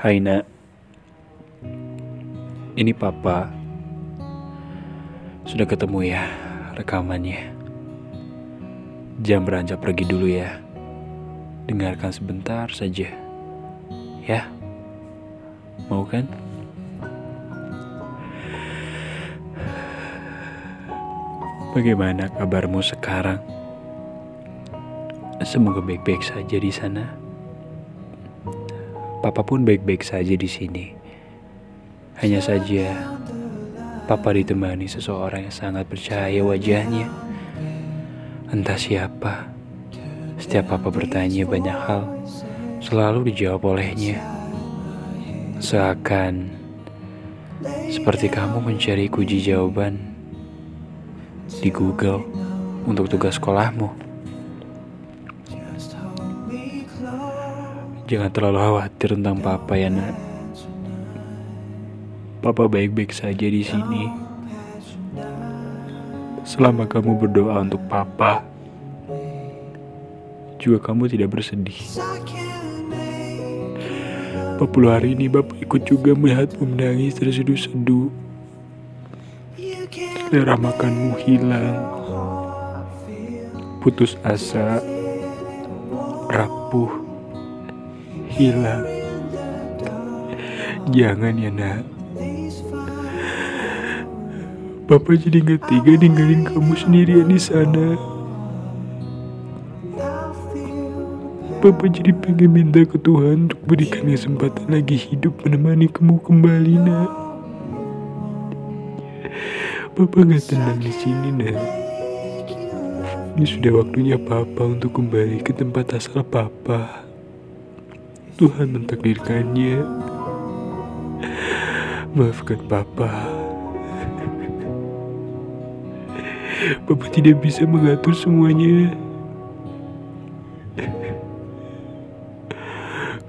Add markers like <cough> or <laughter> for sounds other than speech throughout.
Hai nak Ini papa Sudah ketemu ya rekamannya Jam beranjak pergi dulu ya Dengarkan sebentar saja Ya Mau kan? Bagaimana kabarmu sekarang? Semoga baik-baik saja di sana. Papa pun baik-baik saja di sini. Hanya saja, Papa ditemani seseorang yang sangat percaya wajahnya. Entah siapa. Setiap Papa bertanya banyak hal, selalu dijawab olehnya. Seakan seperti kamu mencari kunci jawaban di Google untuk tugas sekolahmu. Jangan terlalu khawatir tentang papa ya nak. Papa baik-baik saja di sini. Selama kamu berdoa untuk papa, juga kamu tidak bersedih. 40 hari ini Bapak ikut juga melihatmu menangis terseduh-seduh. Selera makanmu hilang. Putus asa. Rapuh. Hilang. Jangan ya nak. Bapak jadi gak tega ninggalin kamu sendirian di sana. Bapak jadi pengen minta ke Tuhan untuk berikan kesempatan lagi hidup menemani kamu kembali nak. Papa nggak tenang di sini, nak. Ini sudah waktunya Papa untuk kembali ke tempat asal Papa. Tuhan mentakdirkannya. Maafkan Papa. Papa tidak bisa mengatur semuanya.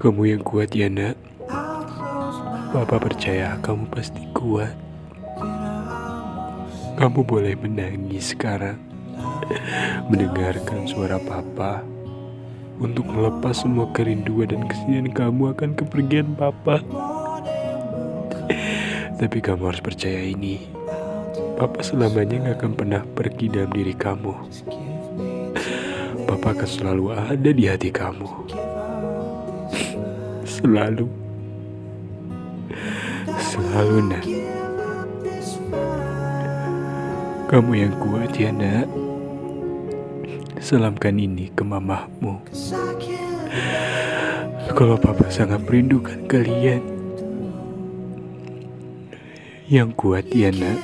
Kamu yang kuat ya nak. Papa percaya kamu pasti kuat. Kamu boleh menangis sekarang. Mendengarkan suara papa. Untuk melepas semua kerinduan dan kesedihan kamu akan kepergian papa. Tapi kamu harus percaya ini. Papa selamanya gak akan pernah pergi dalam diri kamu. Papa akan selalu ada di hati kamu. Selalu. Selalu, nak. Kamu yang kuat ya, nak. Selamkan ini ke mamahmu. Kalau papa sangat merindukan kalian. Yang kuat ya, nak.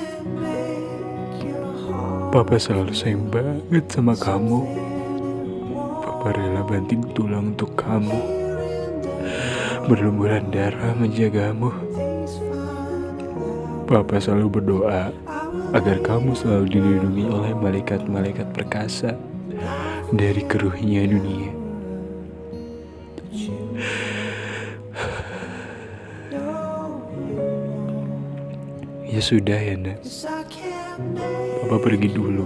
Papa selalu sayang banget sama kamu. Papa rela banting tulang untuk kamu. Berlumuran darah menjagamu. Papa selalu berdoa agar kamu selalu dilindungi oleh malaikat-malaikat perkasa dari keruhnya dunia. Ya sudah ya nak, Papa pergi dulu.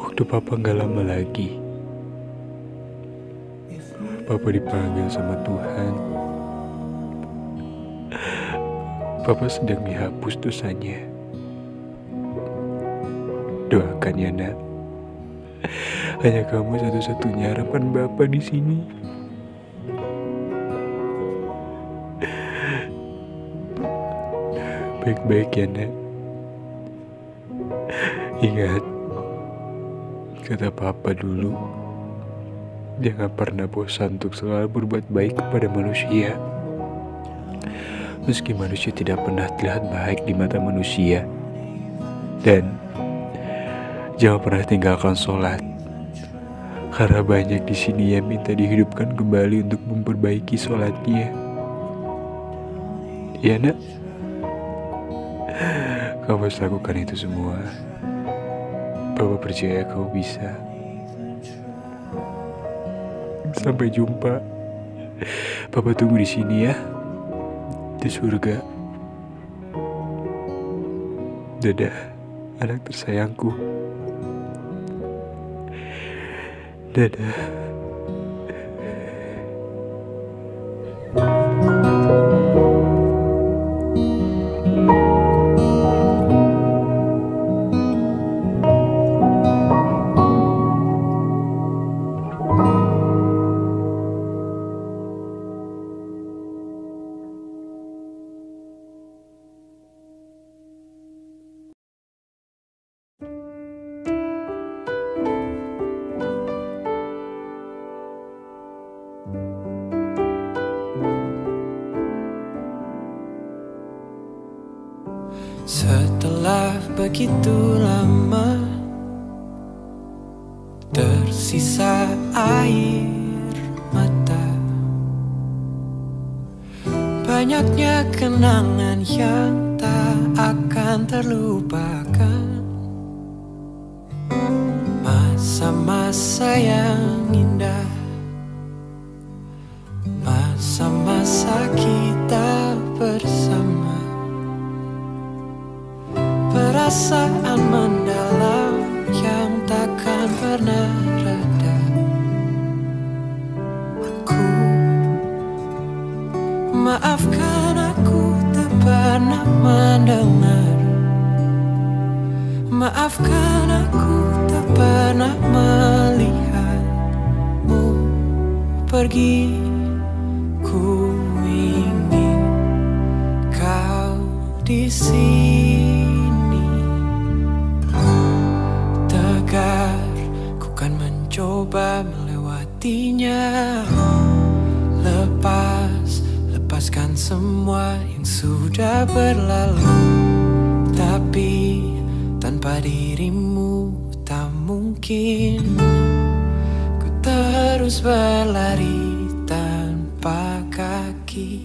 Waktu Papa nggak lama lagi. Papa dipanggil sama Tuhan. Papa sedang dihapus dosanya. Doakan ya nak. <laughs> Hanya kamu satu-satunya harapan Bapak di sini. <laughs> Baik-baik ya nak. Ingat, kata Papa dulu, jangan pernah bosan untuk selalu berbuat baik kepada manusia. Meski manusia tidak pernah terlihat baik di mata manusia. Dan jangan pernah tinggalkan sholat. Karena banyak di sini yang minta dihidupkan kembali untuk memperbaiki sholatnya. Ya nak? Kamu harus lakukan itu semua. Bapak percaya kau bisa. Sampai jumpa. Papa tunggu di sini ya. Di surga. Dadah, anak tersayangku. Dadah. Begitu lama Tersisa air mata. Banyaknya kenangan yang tak akan terlupakan. Masa-masa yang Maafkan aku tak pernah mendengar. Maafkan aku tak pernah melihatmu. Pergi Ku ingin kau di sini. Tegar, ku kan mencoba melewatinya semua yang sudah berlalu. Tapi tanpa dirimu tak mungkin Ku terus berlari tanpa kaki